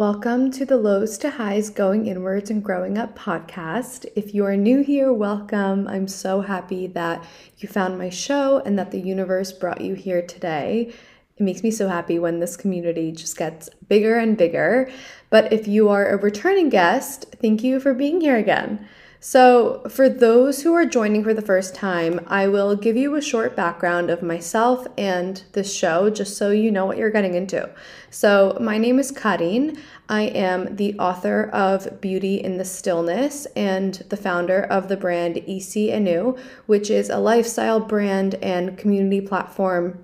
Welcome to the Lows to Highs Going Inwards and Growing Up podcast. If you are new here, welcome. I'm so happy that you found my show and that the universe brought you here today. It makes me so happy when this community just gets bigger and bigger. But if you are a returning guest, thank you for being here again. So, for those who are joining for the first time, I will give you a short background of myself and this show just so you know what you're getting into. So, my name is Karin. I am the author of Beauty in the Stillness and the founder of the brand icietnu, which is a lifestyle brand and community platform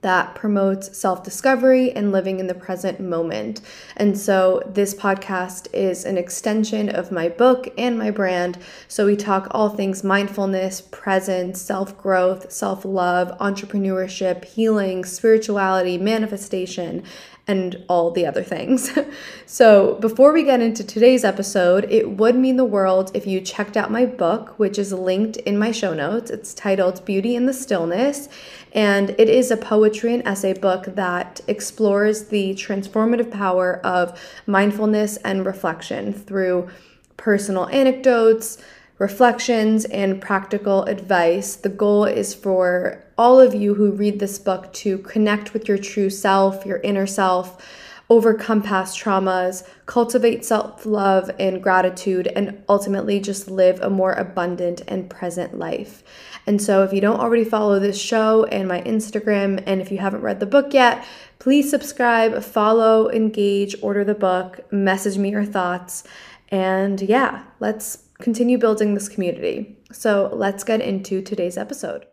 that promotes self discovery and living in the present moment. And so, this podcast is an extension of my book and my brand. So, we talk all things mindfulness, presence, self growth, self love, entrepreneurship, healing, spirituality, manifestation, and all the other things. so, before we get into today's episode, it would mean the world if you checked out my book, which is linked in my show notes. It's titled Beauty in the Stillness, and it is a poetry and essay book that explores the transformative power of mindfulness and reflection through personal anecdotes reflections, and practical advice. The goal is for all of you who read this book to connect with your true self, your inner self, overcome past traumas, cultivate self love and gratitude, and ultimately just live a more abundant and present life. And so, if you don't already follow this show and my Instagram, and if you haven't read the book yet, please subscribe, follow, engage, order the book, message me your thoughts. And yeah, let's continue building this community. So let's get into today's episode.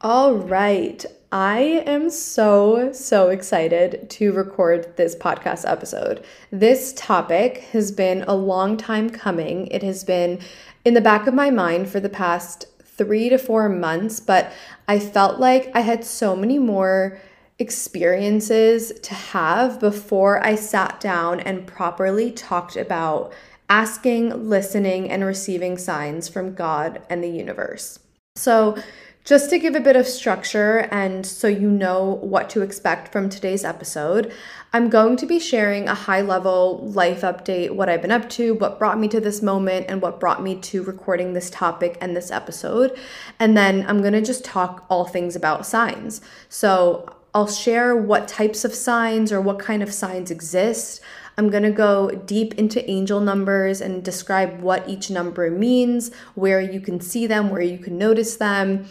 All right. I am so, so excited to record this podcast episode. This topic has been a long time coming. It has been in the back of my mind for the past three to four months, but I felt like I had so many more experiences to have before I sat down and properly talked about asking, listening, and receiving signs from God and the universe. So, just to give a bit of structure and so you know what to expect from today's episode, I'm going to be sharing a high level life update, what I've been up to, what brought me to this moment, and what brought me to recording this topic and this episode. And then I'm going to just talk all things about signs. So I'll share what types of signs or what kind of signs exist. I'm going to go deep into angel numbers and describe what each number means, where you can see them, where you can notice them.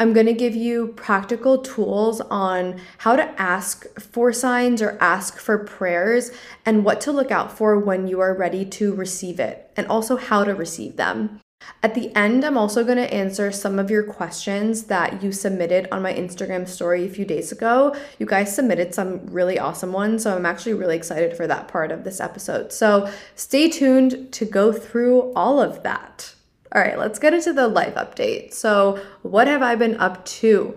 I'm going to give you practical tools on how to ask for signs or ask for prayers and what to look out for when you are ready to receive it, and also how to receive them. At the end, I'm also going to answer some of your questions that you submitted on my Instagram story a few days ago. You guys submitted some really awesome ones, so I'm actually really excited for that part of this episode. So stay tuned to go through all of that. All right, let's get into the life update. So, what have I been up to?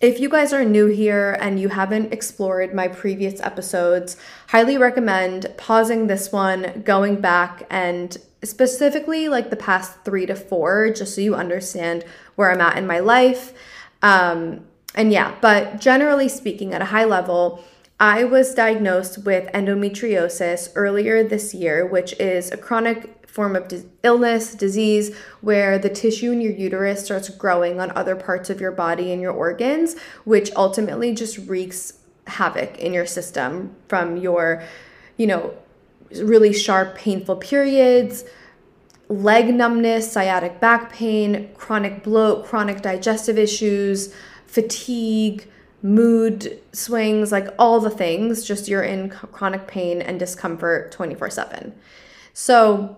If you guys are new here and you haven't explored my previous episodes, highly recommend pausing this one, going back and specifically like the past three to four, just so you understand where I'm at in my life. Um, and yeah, but generally speaking, at a high level, I was diagnosed with endometriosis earlier this year, which is a chronic form of illness, disease, where the tissue in your uterus starts growing on other parts of your body and your organs, which ultimately just wreaks havoc in your system from your, you know, really sharp, painful periods, leg numbness, sciatic back pain, chronic bloat, chronic digestive issues, fatigue, mood swings, like all the things, just you're in chronic pain and discomfort 24 7. So,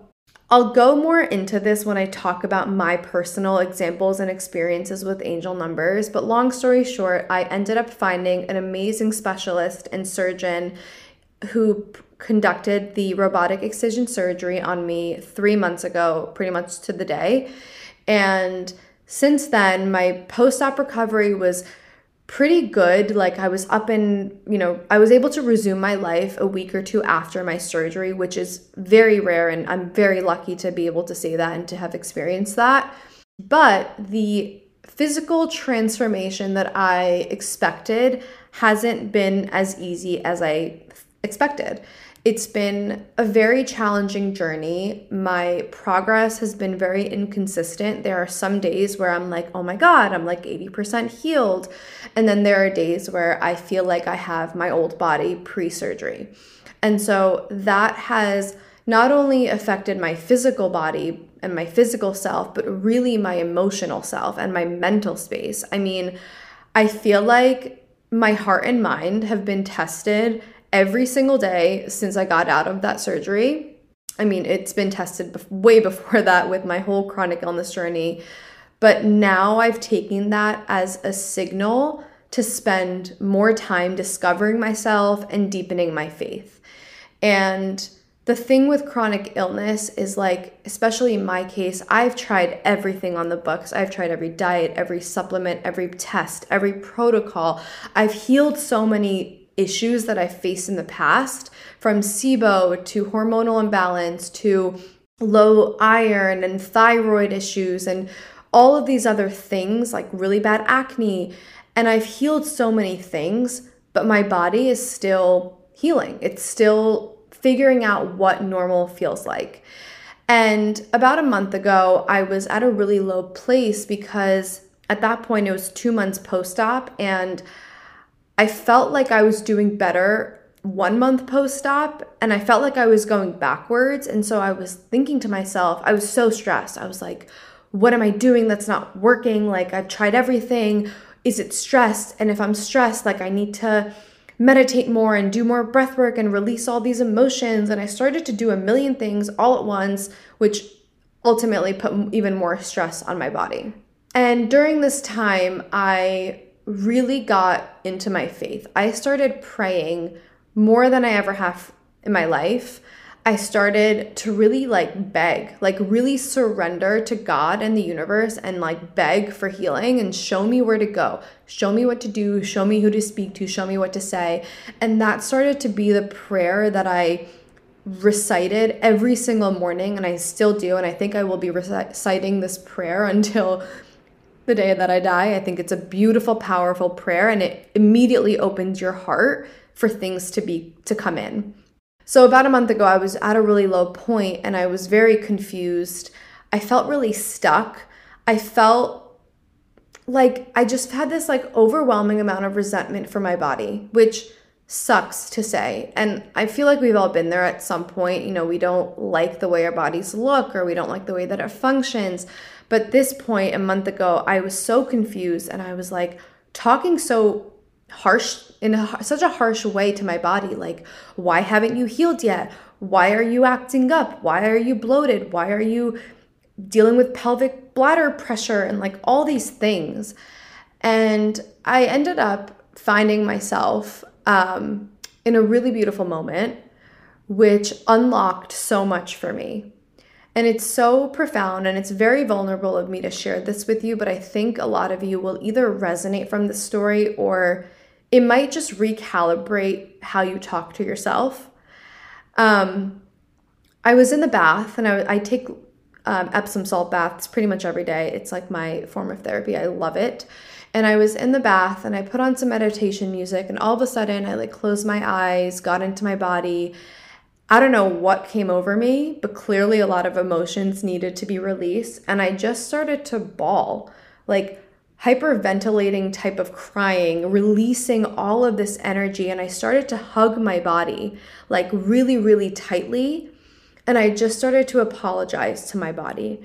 I'll go more into this when I talk about my personal examples and experiences with angel numbers, but long story short, I ended up finding an amazing specialist and surgeon who conducted the robotic excision surgery on me three months ago, pretty much to the day. And since then, my post op recovery was pretty good. Like, I was up and, you know, I was able to resume my life a week or two after my surgery, which is very rare. And I'm very lucky to be able to say that and to have experienced that. But the physical transformation that I expected hasn't been as easy as I expected. It's been a very challenging journey. My progress has been very inconsistent. There are some days where I'm like, oh my God, I'm like 80% healed. And then there are days where I feel like I have my old body pre surgery. And so that has not only affected my physical body and my physical self, but really my emotional self and my mental space. I mean, I feel like my heart and mind have been tested every single day since I got out of that surgery. I mean, it's been tested way before that with my whole chronic illness journey. But now I've taken that as a signal to spend more time discovering myself and deepening my faith. And the thing with chronic illness is like, especially in my case, I've tried everything on the books. I've tried every diet, every supplement, every test, every protocol. I've healed so many issues that I faced in the past, from SIBO to hormonal imbalance to low iron and thyroid issues and all of these other things like really bad acne. And I've healed so many things, but my body is still healing. It's still figuring out what normal feels like. And about a month ago, I was at a really low place because at that point it was two months post op and I felt like I was doing better one month post op and I felt like I was going backwards. And so I was thinking to myself, I was so stressed. I was like, what am I doing that's not working? Like, I've tried everything. Is it stress? And if I'm stressed, like, I need to meditate more and do more breath work and release all these emotions. And I started to do a million things all at once, which ultimately put even more stress on my body. And during this time, I really got into my faith. I started praying more than I ever have in my life. I started to really like beg, like really surrender to God and the universe and like beg for healing and show me where to go, show me what to do, show me who to speak to, show me what to say. And that started to be the prayer that I recited every single morning and I still do. And I think I will be reciting this prayer until the day that I die. I think it's a beautiful, powerful prayer and it immediately opens your heart for things to be to come in. So about a month ago I was at a really low point and I was very confused. I felt really stuck. I felt like I just had this like overwhelming amount of resentment for my body, which sucks to say. And I feel like we've all been there at some point. You know, we don't like the way our bodies look or we don't like the way that it functions. But this point, a month ago, I was so confused and I was like talking so harsh in a, such a harsh way to my body like why haven't you healed yet? Why are you acting up? Why are you bloated? Why are you dealing with pelvic bladder pressure? and like all these things. And i ended up finding myself um, in a really beautiful moment which unlocked so much for me and it's so profound and it's very vulnerable of me to share this with you, but I think a lot of you will either resonate from the story or it might just recalibrate how you talk to yourself. Um, I was in the bath and I, I take um, Epsom salt baths pretty much every day. It's like my form of therapy. I love it. And I was in the bath and I put on some meditation music, and all of a sudden I like closed my eyes, got into my body, I don't know what came over me, but clearly a lot of emotions needed to be released. And I just started to bawl, like hyperventilating type of crying, releasing all of this energy. And I started to hug my body like really, really tightly. And I just started to apologize to my body.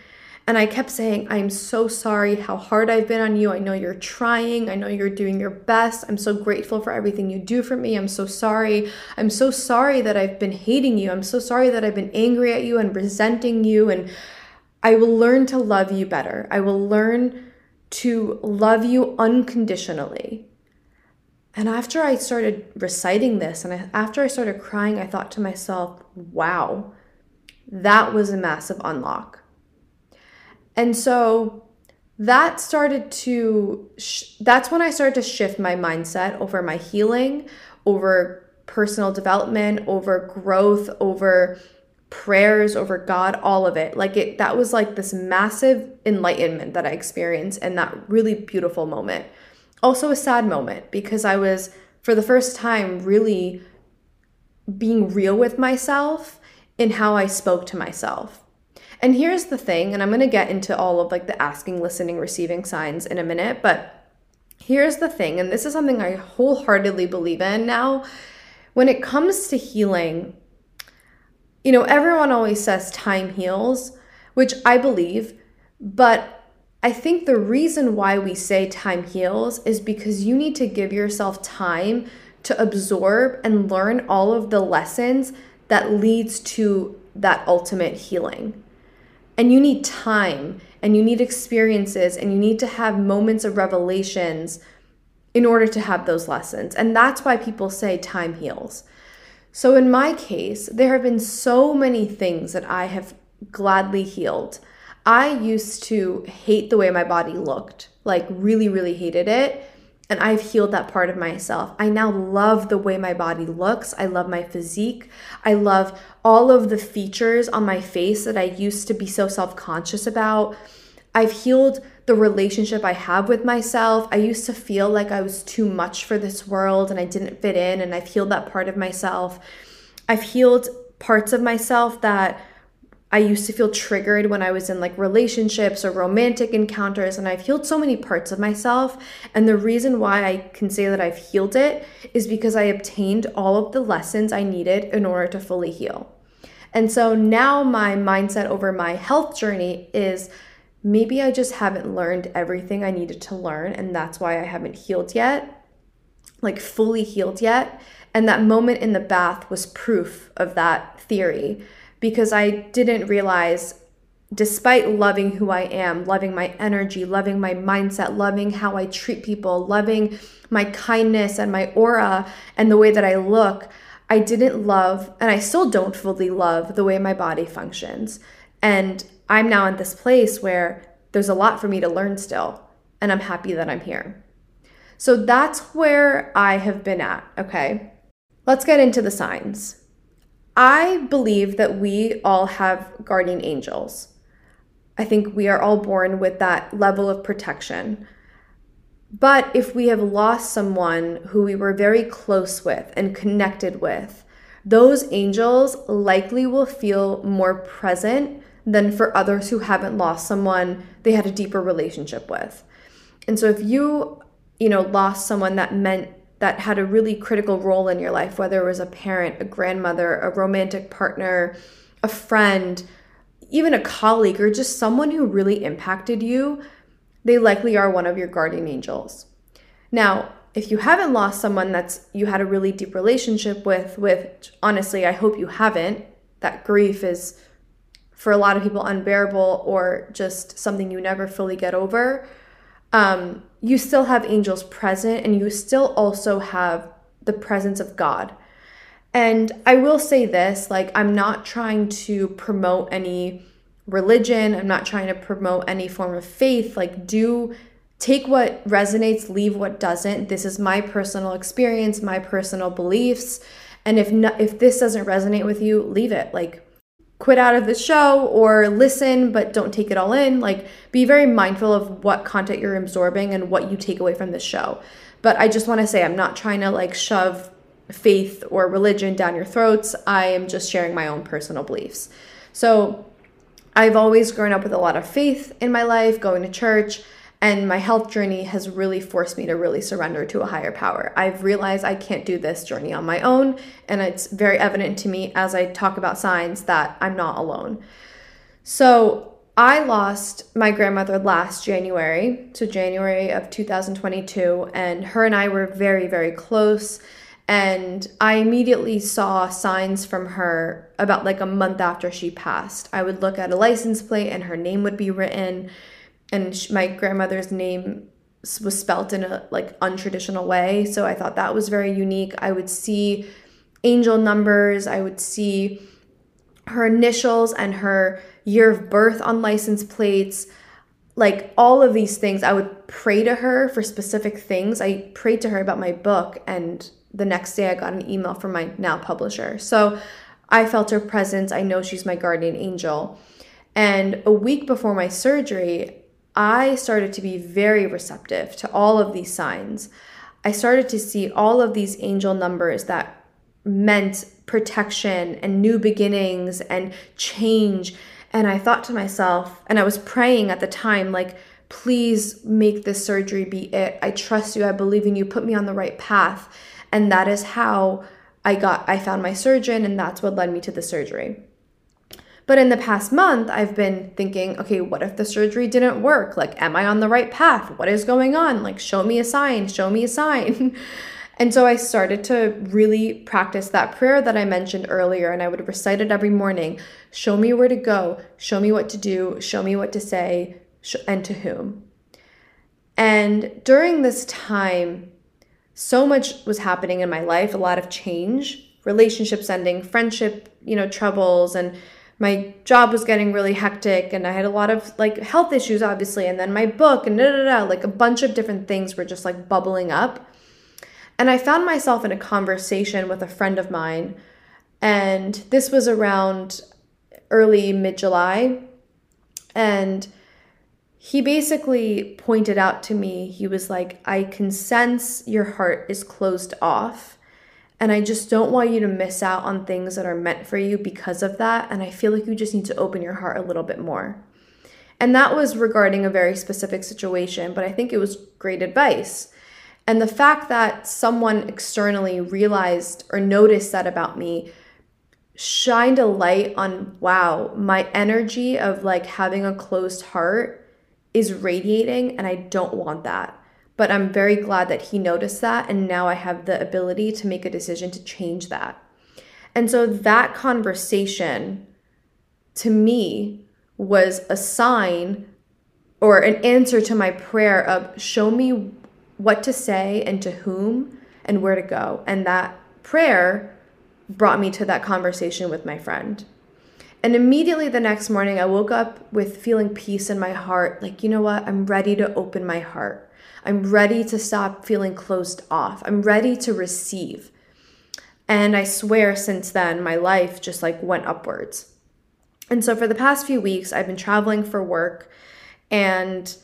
And I kept saying, I'm so sorry how hard I've been on you. I know you're trying. I know you're doing your best. I'm so grateful for everything you do for me. I'm so sorry. I'm so sorry that I've been hating you. I'm so sorry that I've been angry at you and resenting you. And I will learn to love you better. I will learn to love you unconditionally. And after I started reciting this and after I started crying, I thought to myself, wow, that was a massive unlock and so that started to, sh- that's when I started to shift my mindset over my healing, over personal development, over growth, over prayers, over God, all of it. Like it, that was like this massive enlightenment that I experienced in that really beautiful moment. Also, a sad moment because I was, for the first time, really being real with myself in how I spoke to myself. And here's the thing, and I'm going to get into all of like the asking, listening, receiving signs in a minute, but here's the thing, and this is something I wholeheartedly believe in now. When it comes to healing, you know, everyone always says time heals, which I believe, but I think the reason why we say time heals is because you need to give yourself time to absorb and learn all of the lessons that leads to that ultimate healing. And you need time and you need experiences and you need to have moments of revelations in order to have those lessons. And that's why people say time heals. So in my case, there have been so many things that I have gladly healed. I used to hate the way my body looked, like really, really hated it and I've healed that part of myself. I now love the way my body looks. I love my physique. I love all of the features on my face that I used to be so self conscious about. I've healed the relationship I have with myself. I used to feel like I was too much for this world and I didn't fit in, and I've healed that part of myself. I've healed parts of myself that I used to feel triggered when I was in like relationships or romantic encounters, and I've healed so many parts of myself. And the reason why I can say that I've healed it is because I obtained all of the lessons I needed in order to fully heal. And so now my mindset over my health journey is maybe I just haven't learned everything I needed to learn, and that's why I haven't healed yet, like fully healed yet. And that moment in the bath was proof of that theory because I didn't realize, despite loving who I am, loving my energy, loving my mindset, loving how I treat people, loving my kindness and my aura and the way that I look, I didn't love, and I still don't fully love the way my body functions. And I'm now in this place where there's a lot for me to learn still, and I'm happy that I'm here. So that's where I have been at, okay? Let's get into the signs. I believe that we all have guardian angels. I think we are all born with that level of protection. But if we have lost someone who we were very close with and connected with, those angels likely will feel more present than for others who haven't lost someone they had a deeper relationship with. And so if you, you know, lost someone that meant that had a really critical role in your life, whether it was a parent, a grandmother, a romantic partner, a friend, even a colleague, or just someone who really impacted you, they likely are one of your guardian angels. Now, if you haven't lost someone that's you had a really deep relationship with, with honestly, I hope you haven't. That grief is for a lot of people unbearable or just something you never fully get over um, you still have angels present and you still also have the presence of God. And I will say this like, I'm not trying to promote any religion, I'm not trying to promote any form of faith. Like, do take what resonates, leave what doesn't. This is my personal experience, my personal beliefs. And if no, if this doesn't resonate with you, leave it. Like quit out of the show or listen but don't take it all in. Like be very mindful of what content you're absorbing and what you take away from the show. But i just want to say i'm not trying to like shove faith or religion down your throats. I am just sharing my own personal beliefs. So i've always grown up with a lot of faith in my life going to church and my health journey has really forced me to really surrender to a higher power. I've realized I can't do this journey on my own. And it's very evident to me as I talk about signs that I'm not alone. So I lost my grandmother last January, so January of 2022, and her and I were very, very close. And I immediately saw signs from her about like a month after she passed. I would look at a license plate and her name would be written and she, my grandmother's name was spelt in a like untraditional way so i thought that was very unique. I would see angel numbers i would see her initials and her year of birth on license plates like all of these things. I would pray to her for specific things. I prayed to her about my book and the next day i got an email from my now publisher. So i felt her presence. I know she's my guardian angel. And a week before my surgery I started to be very receptive to all of these signs. I started to see all of these angel numbers that meant protection and new beginnings and change. And I thought to myself, and I was praying at the time, like, please make this surgery be it. I trust you. I believe in you. Put me on the right path. And that is how I got, I found my surgeon, and that's what led me to the surgery. But in the past month, I've been thinking, okay, what if the surgery didn't work? Like, am I on the right path? What is going on? Like, show me a sign, show me a sign. and so I started to really practice that prayer that I mentioned earlier, and I would recite it every morning show me where to go, show me what to do, show me what to say, and to whom. And during this time, so much was happening in my life, a lot of change, relationships ending, friendship, you know, troubles, and my job was getting really hectic and I had a lot of like health issues, obviously, and then my book and da da da, like a bunch of different things were just like bubbling up. And I found myself in a conversation with a friend of mine, and this was around early mid July. And he basically pointed out to me, he was like, I can sense your heart is closed off and I just don't want you to miss out on things that are meant for you because of that. And I feel like you just need to open your heart a little bit more. And that was regarding a very specific situation, but I think it was great advice. And the fact that someone externally realized or noticed that about me shined a light on wow, my energy of like having a closed heart is radiating, and I don't want that. But I'm very glad that he noticed that. And now I have the ability to make a decision to change that. And so that conversation to me was a sign or an answer to my prayer of show me what to say and to whom and where to go. And that prayer brought me to that conversation with my friend. And immediately the next morning, I woke up with feeling peace in my heart like, you know what? I'm ready to open my heart. I'm ready to stop feeling closed off. I'm ready to receive. And I swear since then, my life just like went upwards. And so for the past few weeks, I've been traveling for work and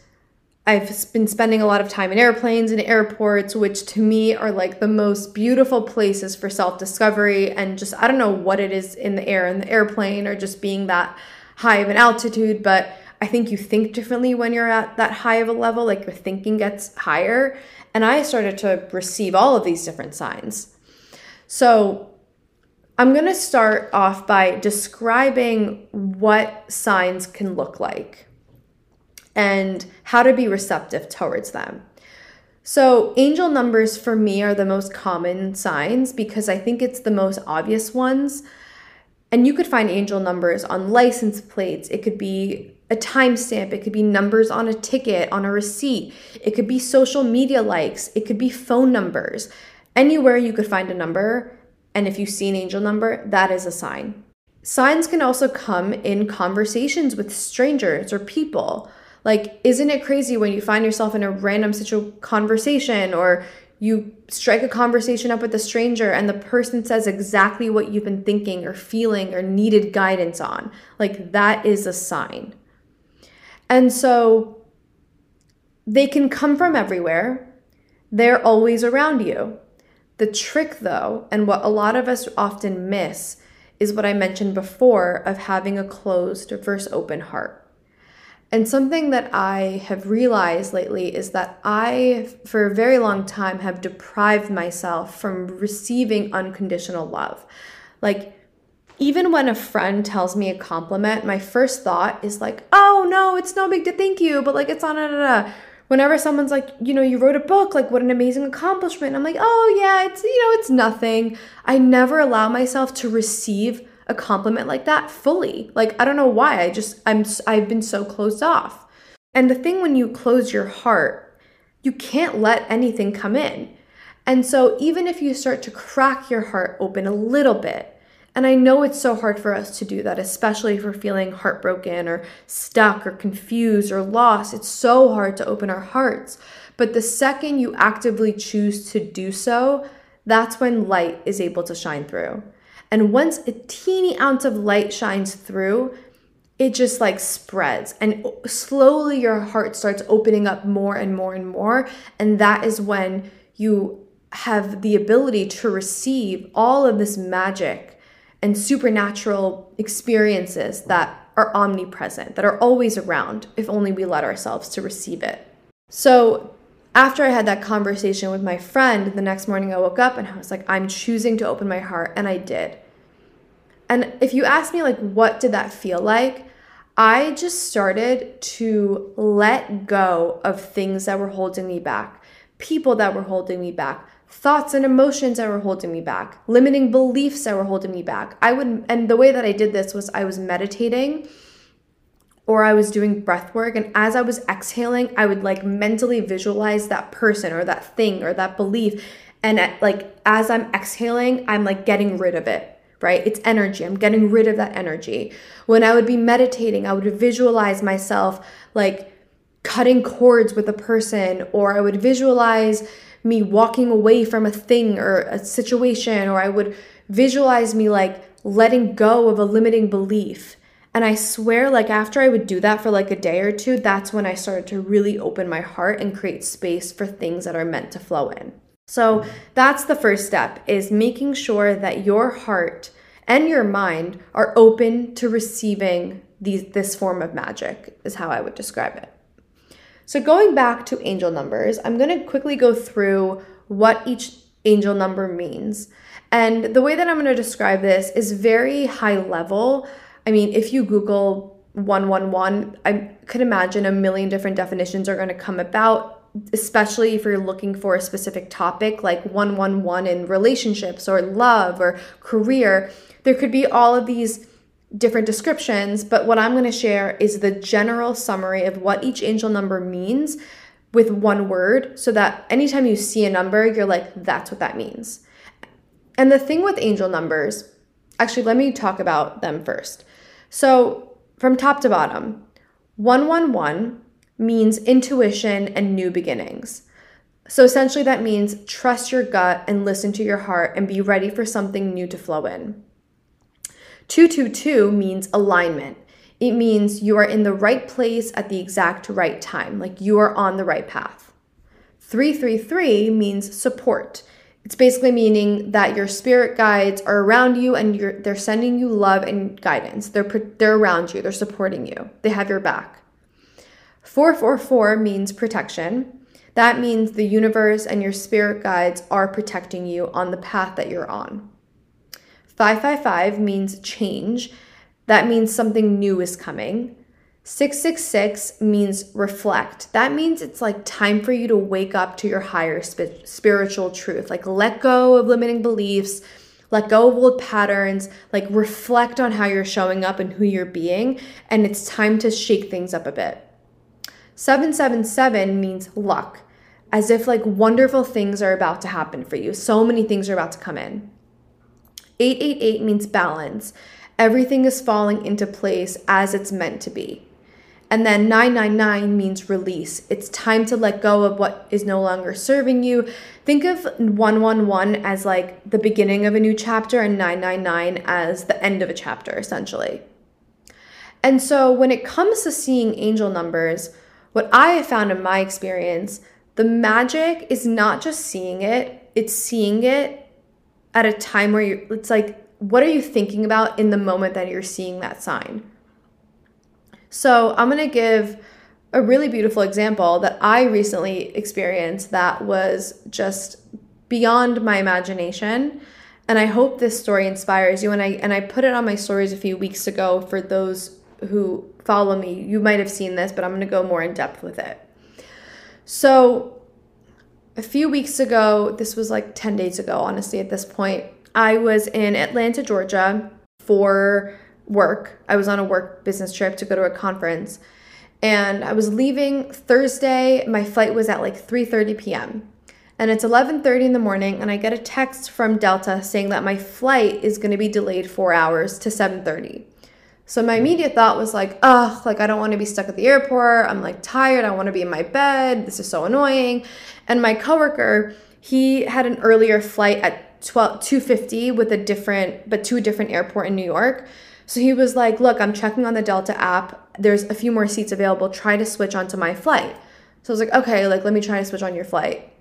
I've been spending a lot of time in airplanes and airports, which to me are like the most beautiful places for self discovery. And just, I don't know what it is in the air, in the airplane, or just being that high of an altitude, but I think you think differently when you're at that high of a level, like your thinking gets higher. And I started to receive all of these different signs. So I'm going to start off by describing what signs can look like and how to be receptive towards them. So, angel numbers for me are the most common signs because I think it's the most obvious ones. And you could find angel numbers on license plates. It could be a timestamp, it could be numbers on a ticket, on a receipt, it could be social media likes, it could be phone numbers. Anywhere you could find a number, and if you see an angel number, that is a sign. Signs can also come in conversations with strangers or people. Like, isn't it crazy when you find yourself in a random situ- conversation or you strike a conversation up with a stranger and the person says exactly what you've been thinking or feeling or needed guidance on? Like, that is a sign. And so they can come from everywhere, they're always around you. The trick, though, and what a lot of us often miss, is what I mentioned before of having a closed versus open heart. And something that I have realized lately is that I, for a very long time, have deprived myself from receiving unconditional love. Like, even when a friend tells me a compliment, my first thought is like, oh no, it's no big deal, thank you, but like it's on, da, da, da. Whenever someone's like, you know, you wrote a book, like what an amazing accomplishment, I'm like, oh yeah, it's, you know, it's nothing. I never allow myself to receive a compliment like that fully. Like, I don't know why. I just, I'm, I've been so closed off. And the thing when you close your heart, you can't let anything come in. And so even if you start to crack your heart open a little bit, and I know it's so hard for us to do that, especially if we're feeling heartbroken or stuck or confused or lost. It's so hard to open our hearts. But the second you actively choose to do so, that's when light is able to shine through. And once a teeny ounce of light shines through, it just like spreads and slowly your heart starts opening up more and more and more. And that is when you have the ability to receive all of this magic and supernatural experiences that are omnipresent, that are always around, if only we let ourselves to receive it. So, after I had that conversation with my friend, the next morning I woke up and I was like, I'm choosing to open my heart, and I did. And if you ask me, like, what did that feel like? I just started to let go of things that were holding me back, people that were holding me back, thoughts and emotions that were holding me back, limiting beliefs that were holding me back. I would, and the way that I did this was I was meditating or I was doing breath work. And as I was exhaling, I would like mentally visualize that person or that thing or that belief. And at, like as I'm exhaling, I'm like getting rid of it, right? It's energy. I'm getting rid of that energy. When I would be meditating, I would visualize myself like cutting cords with a person, or I would visualize me walking away from a thing or a situation, or I would visualize me like letting go of a limiting belief. And I swear, like after I would do that for like a day or two, that's when I started to really open my heart and create space for things that are meant to flow in. So that's the first step is making sure that your heart and your mind are open to receiving these, this form of magic, is how I would describe it. So, going back to angel numbers, I'm going to quickly go through what each angel number means. And the way that I'm going to describe this is very high level. I mean, if you Google 111, I could imagine a million different definitions are going to come about, especially if you're looking for a specific topic like 111 in relationships or love or career. There could be all of these different descriptions, but what I'm going to share is the general summary of what each angel number means with one word so that anytime you see a number, you're like, that's what that means. And the thing with angel numbers, actually, let me talk about them first. So, from top to bottom, 111 means intuition and new beginnings. So, essentially, that means trust your gut and listen to your heart and be ready for something new to flow in. 222 means alignment. It means you are in the right place at the exact right time, like you are on the right path. 333 means support. It's basically meaning that your spirit guides are around you and they're sending you love and guidance. They're, they're around you, they're supporting you, they have your back. 444 means protection. That means the universe and your spirit guides are protecting you on the path that you're on. 555 means change. That means something new is coming. 666 means reflect. That means it's like time for you to wake up to your higher sp- spiritual truth. Like let go of limiting beliefs, let go of old patterns, like reflect on how you're showing up and who you're being. And it's time to shake things up a bit. 777 means luck, as if like wonderful things are about to happen for you. So many things are about to come in. 888 means balance. Everything is falling into place as it's meant to be. And then 999 means release. It's time to let go of what is no longer serving you. Think of 111 as like the beginning of a new chapter and 999 as the end of a chapter, essentially. And so when it comes to seeing angel numbers, what I have found in my experience, the magic is not just seeing it, it's seeing it at a time where you it's like what are you thinking about in the moment that you're seeing that sign? So i'm going to give a really beautiful example that i recently experienced that was just beyond my imagination. And i hope this story inspires you. And i and i put it on my stories a few weeks ago for those who follow me. You might have seen this but i'm going to go more in depth with it. So a few weeks ago, this was like 10 days ago, honestly, at this point, I was in Atlanta, Georgia for work. I was on a work business trip to go to a conference. And I was leaving Thursday. My flight was at like 3:30 p.m. And it's 11:30 in the morning and I get a text from Delta saying that my flight is going to be delayed 4 hours to 7:30. So my hmm. immediate thought was like, ugh, like I don't want to be stuck at the airport. I'm like tired. I want to be in my bed. This is so annoying. And my coworker, he had an earlier flight at 12 250 with a different but to a different airport in New York. So he was like, "Look, I'm checking on the Delta app. There's a few more seats available. Try to switch onto my flight." So I was like, "Okay, like let me try to switch on your flight."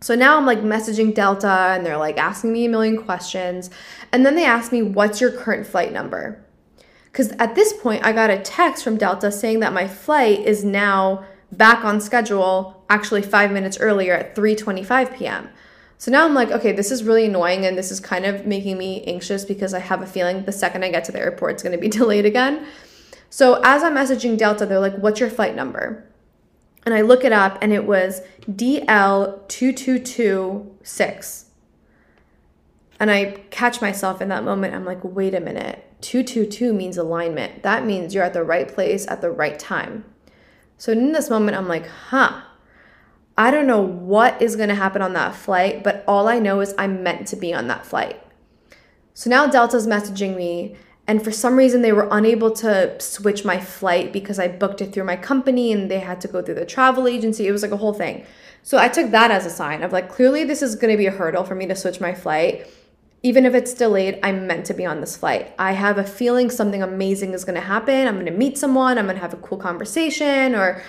So now I'm like messaging Delta and they're like asking me a million questions. And then they ask me, What's your current flight number? Because at this point, I got a text from Delta saying that my flight is now back on schedule, actually five minutes earlier at 3:25 p.m. So now I'm like, okay, this is really annoying and this is kind of making me anxious because I have a feeling the second I get to the airport, it's going to be delayed again. So as I'm messaging Delta, they're like, what's your flight number? And I look it up and it was DL2226. And I catch myself in that moment. I'm like, wait a minute. 222 means alignment. That means you're at the right place at the right time. So in this moment, I'm like, huh, I don't know what is going to happen on that flight, but all I know is I'm meant to be on that flight. So now Delta's messaging me and for some reason, they were unable to switch my flight because I booked it through my company and they had to go through the travel agency. It was like a whole thing. So I took that as a sign of like, clearly, this is going to be a hurdle for me to switch my flight. Even if it's delayed, I'm meant to be on this flight. I have a feeling something amazing is going to happen. I'm going to meet someone, I'm going to have a cool conversation, or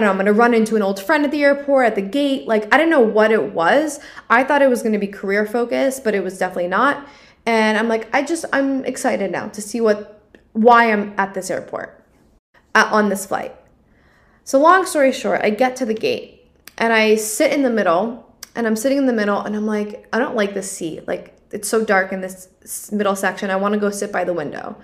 I don't know, I'm gonna run into an old friend at the airport, at the gate. Like, I didn't know what it was. I thought it was gonna be career focused, but it was definitely not. And I'm like, I just, I'm excited now to see what, why I'm at this airport uh, on this flight. So, long story short, I get to the gate and I sit in the middle and I'm sitting in the middle and I'm like, I don't like this seat. Like, it's so dark in this middle section. I wanna go sit by the window.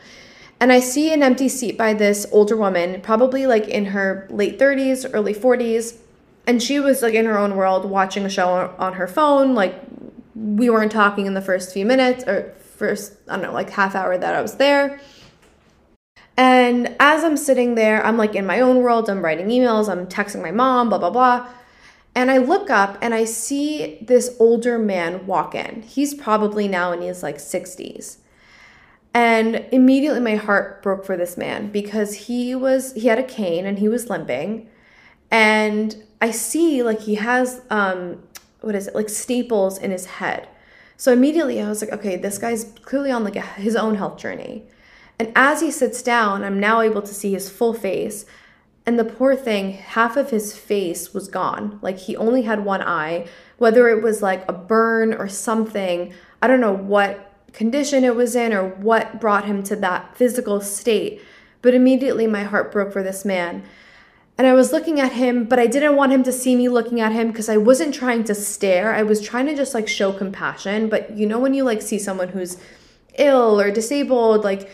And I see an empty seat by this older woman, probably like in her late 30s, early 40s. And she was like in her own world watching a show on her phone, like we weren't talking in the first few minutes or first, I don't know, like half hour that I was there. And as I'm sitting there, I'm like in my own world, I'm writing emails, I'm texting my mom, blah, blah, blah. And I look up and I see this older man walk in. He's probably now in his like 60s. And immediately my heart broke for this man because he was, he had a cane and he was limping. And I see like he has um, what is it like staples in his head. So immediately i was like okay this guy's clearly on like a, his own health journey. And as he sits down i'm now able to see his full face. And the poor thing half of his face was gone. Like he only had one eye. Whether it was like a burn or something i don't know what condition it was in or what brought him to that physical state but immediately my heart broke for this man and I was looking at him, but I didn't want him to see me looking at him because I wasn't trying to stare. I was trying to just like show compassion. But you know, when you like see someone who's ill or disabled, like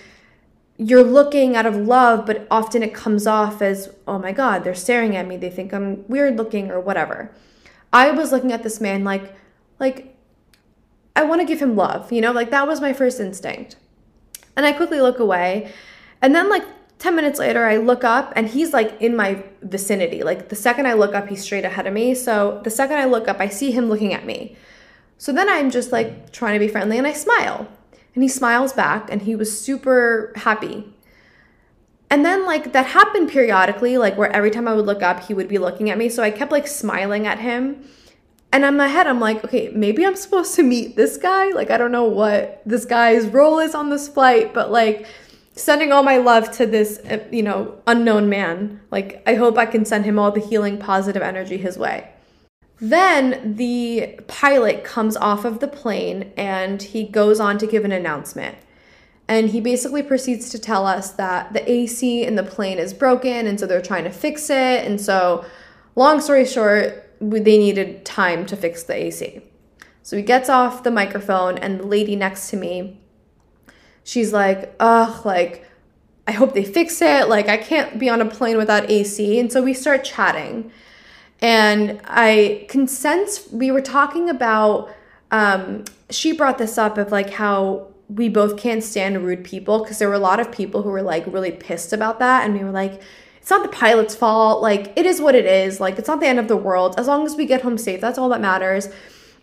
you're looking out of love, but often it comes off as, oh my God, they're staring at me. They think I'm weird looking or whatever. I was looking at this man like, like, I want to give him love, you know, like that was my first instinct. And I quickly look away. And then, like, 10 minutes later, I look up and he's like in my vicinity. Like the second I look up, he's straight ahead of me. So the second I look up, I see him looking at me. So then I'm just like trying to be friendly and I smile. And he smiles back and he was super happy. And then like that happened periodically, like where every time I would look up, he would be looking at me. So I kept like smiling at him. And in my head, I'm like, okay, maybe I'm supposed to meet this guy. Like, I don't know what this guy's role is on this flight, but like, sending all my love to this, uh, you know, unknown man. Like, I hope I can send him all the healing, positive energy his way. Then the pilot comes off of the plane and he goes on to give an announcement. And he basically proceeds to tell us that the AC in the plane is broken and so they're trying to fix it. And so, long story short, they needed time to fix the AC. So he gets off the microphone, and the lady next to me she's like, ugh, like, I hope they fix it. Like, I can't be on a plane without AC. And so we start chatting. And I can sense we were talking about, um, she brought this up of like how we both can't stand rude people because there were a lot of people who were like really pissed about that. And we were like, it's not the pilot's fault. Like, it is what it is. Like, it's not the end of the world. As long as we get home safe, that's all that matters.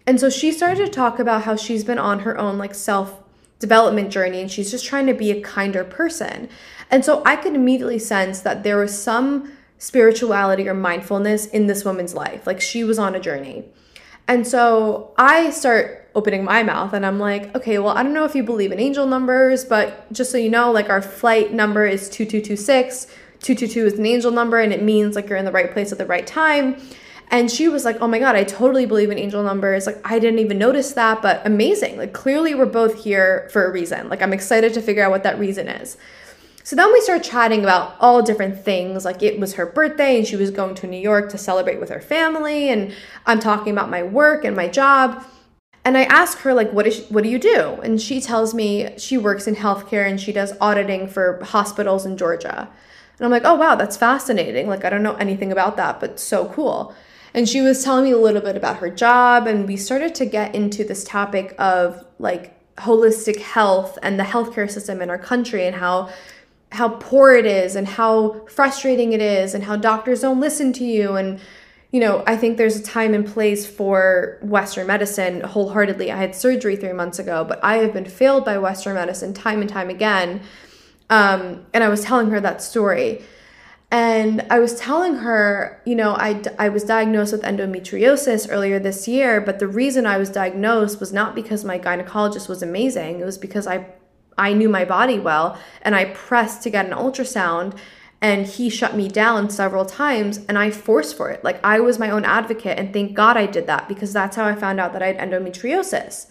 And so she started to talk about how she's been on her own, like, self development journey and she's just trying to be a kinder person. And so I could immediately sense that there was some spirituality or mindfulness in this woman's life. Like she was on a journey. And so I start opening my mouth and I'm like, okay, well, I don't know if you believe in angel numbers, but just so you know, like our flight number is 2226. 222 is an angel number and it means like you're in the right place at the right time. And she was like, Oh my God, I totally believe in angel numbers. Like, I didn't even notice that, but amazing. Like, clearly, we're both here for a reason. Like, I'm excited to figure out what that reason is. So then we start chatting about all different things. Like it was her birthday and she was going to New York to celebrate with her family. And I'm talking about my work and my job. And I ask her, like, what, is she, what do you do? And she tells me she works in healthcare and she does auditing for hospitals in Georgia. And I'm like, oh, wow, that's fascinating. Like, I don't know anything about that, but so cool. And she was telling me a little bit about her job. And we started to get into this topic of like holistic health and the healthcare system in our country and how how poor it is and how frustrating it is and how doctors don't listen to you and you know i think there's a time and place for western medicine wholeheartedly i had surgery three months ago but i have been failed by western medicine time and time again um, and i was telling her that story and i was telling her you know I, I was diagnosed with endometriosis earlier this year but the reason i was diagnosed was not because my gynecologist was amazing it was because i I knew my body well and I pressed to get an ultrasound and he shut me down several times and I forced for it. Like I was my own advocate and thank God I did that because that's how I found out that I had endometriosis.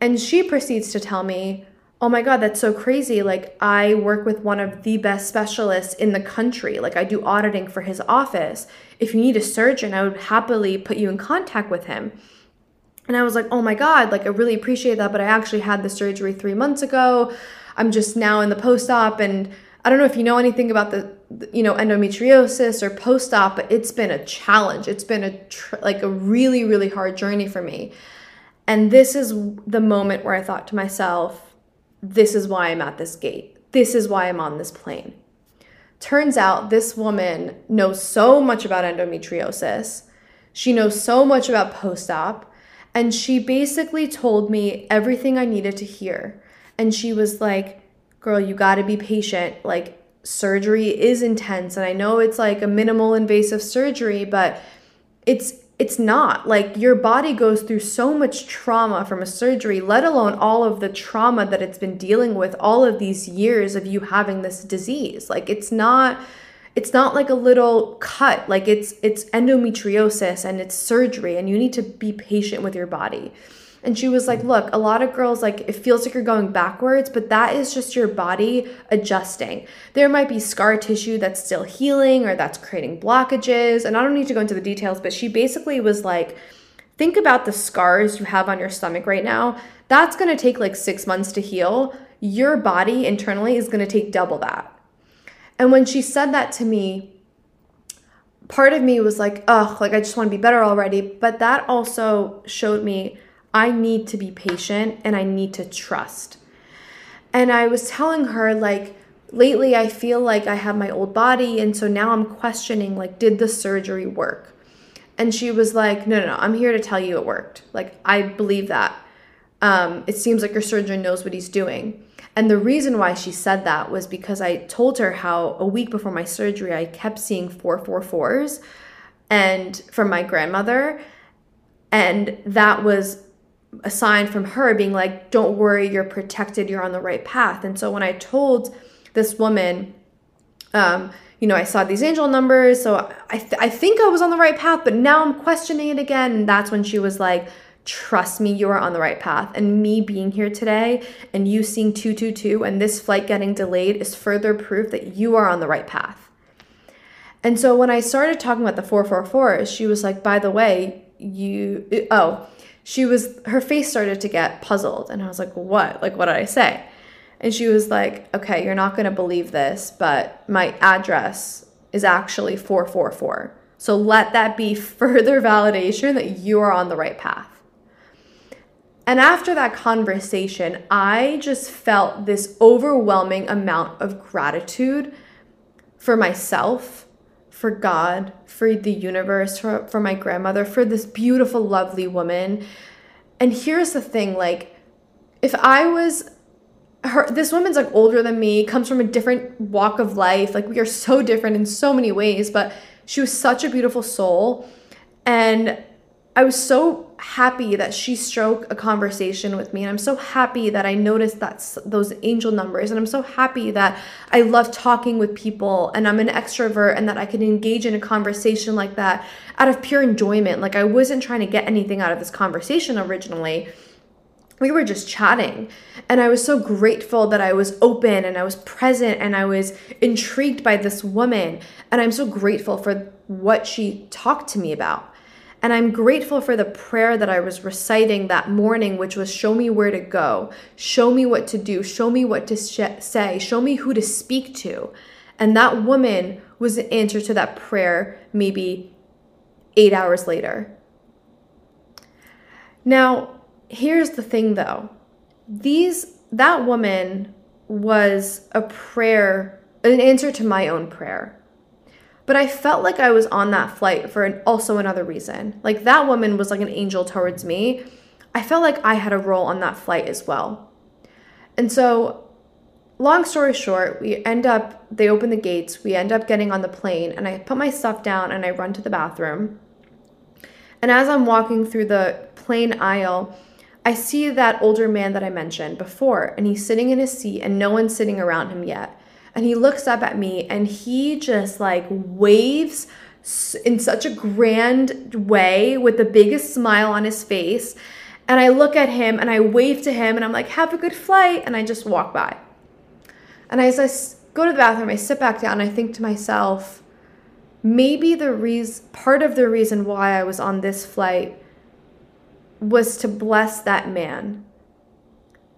And she proceeds to tell me, "Oh my god, that's so crazy. Like I work with one of the best specialists in the country. Like I do auditing for his office. If you need a surgeon, I would happily put you in contact with him." And I was like, oh my God, like I really appreciate that. But I actually had the surgery three months ago. I'm just now in the post op. And I don't know if you know anything about the, you know, endometriosis or post op, but it's been a challenge. It's been a, tr- like a really, really hard journey for me. And this is the moment where I thought to myself, this is why I'm at this gate. This is why I'm on this plane. Turns out this woman knows so much about endometriosis. She knows so much about post op and she basically told me everything I needed to hear. And she was like, Girl, you gotta be patient. Like, surgery is intense. And I know it's like a minimal invasive surgery, but it's it's not. Like your body goes through so much trauma from a surgery let alone all of the trauma that it's been dealing with all of these years of you having this disease. Like it's not it's not like a little cut. Like it's it's endometriosis and it's surgery and you need to be patient with your body and she was like look a lot of girls like it feels like you're going backwards but that is just your body adjusting. There might be scar tissue that's still healing or that's creating blockages and i don't need to go into the details but she basically was like think about the scars you have on your stomach right now. That's to take like 6 months to heal. Your body internally is to take double that. And when she said that to me, part of me was like, ugh, like I just want to be better already. But that also showed me I need to be patient and I need to trust. And I was telling her, like, lately I feel like I have my old body. And so now I'm questioning, like, did the surgery work? And she was like, no, no, no, I'm here to tell you it worked. Like, I believe that. Um, it seems like your surgeon knows what he's doing. And the reason why she said that was because I told her how a week before my surgery, I kept seeing 444s and from my grandmother. And that was a sign from her being like, don't worry, you're protected, you're on the right path. And so when I told this woman, um, you know, I saw these angel numbers, so I, th- I think I was on the right path, but now I'm questioning it again. And that's when she was like, trust me, you are on the right path. And me being here today and you seeing 222 and this flight getting delayed is further proof that you are on the right path. And so when I started talking about the 444, she was like, by the way, you, oh, she was, her face started to get puzzled. And I was like, what? Like, what did I say? And she was like, okay, you're not going to believe this, but my address is actually 444. So let that be further validation that you are on the right path. And after that conversation, I just felt this overwhelming amount of gratitude for myself, for God, for the universe, for, for my grandmother, for this beautiful, lovely woman. And here's the thing like, if I was her, this woman's like older than me, comes from a different walk of life. Like, we are so different in so many ways, but she was such a beautiful soul. And I was so happy that she struck a conversation with me and I'm so happy that I noticed that those angel numbers and I'm so happy that I love talking with people and I'm an extrovert and that I can engage in a conversation like that out of pure enjoyment. Like I wasn't trying to get anything out of this conversation originally. We were just chatting and I was so grateful that I was open and I was present and I was intrigued by this woman and I'm so grateful for what she talked to me about and I'm grateful for the prayer that I was reciting that morning, which was show me where to go, show me what to do, show me what to sh- say, show me who to speak to. And that woman was the answer to that prayer maybe eight hours later. Now, here's the thing though. These that woman was a prayer an answer to my own prayer but I felt like I was on that flight for an, also another reason. Like that woman was like an angel towards me. I felt like I had a role on that flight as well. And so, long story short, we end up, they open the gates, we end up getting on the plane, and I put my stuff down and I run to the bathroom. And as I'm walking through the plane aisle, I see that older man that I mentioned before, and he's sitting in his seat, and no one's sitting around him yet and he looks up at me and he just like waves in such a grand way with the biggest smile on his face. And I look at him and I wave to him and I'm like, have a good flight. And I just walk by. And as I go to the bathroom, I sit back down and I think to myself, maybe the reason, part of the reason why I was on this flight was to bless that man.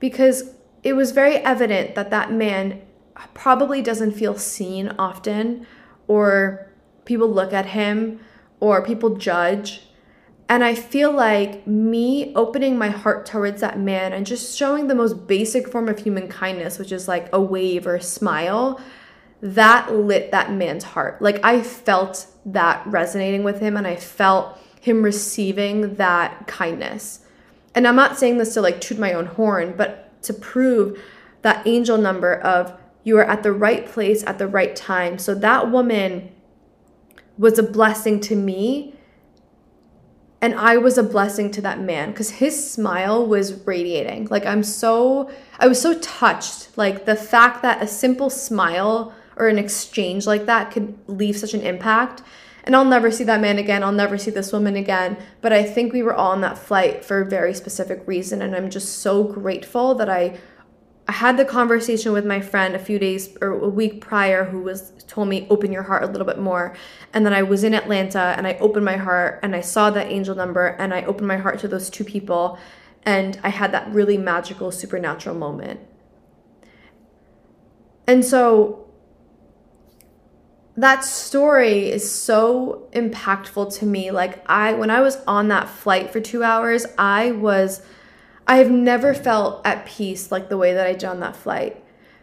Because it was very evident that that man probably doesn't feel seen often, or people look at him, or people judge. And I feel like me opening my heart towards that man and just showing the most basic form of human kindness, which is like a wave or a smile, that lit that man's heart. Like I felt that resonating with him and I felt him receiving that kindness. And I'm not saying this to like toot my own horn, but to prove that angel number of you are at the right place at the right time. So that woman was a blessing to me. And I was a blessing to that man because his smile was radiating. Like, I'm so, I was so touched. Like, the fact that a simple smile or an exchange like that could leave such an impact. And I'll never see that man again. I'll never see this woman again. But I think we were all on that flight for a very specific reason. And I'm just so grateful that I I had the conversation with my friend a few days or a week prior who was told me open your heart a little bit more and then I was in Atlanta and I opened my heart and I saw that angel number and I opened my heart to those two people and I had that really magical supernatural moment. And so that story is so impactful to me like I when I was on that flight for 2 hours I was I've never felt at peace like the way that I did on that flight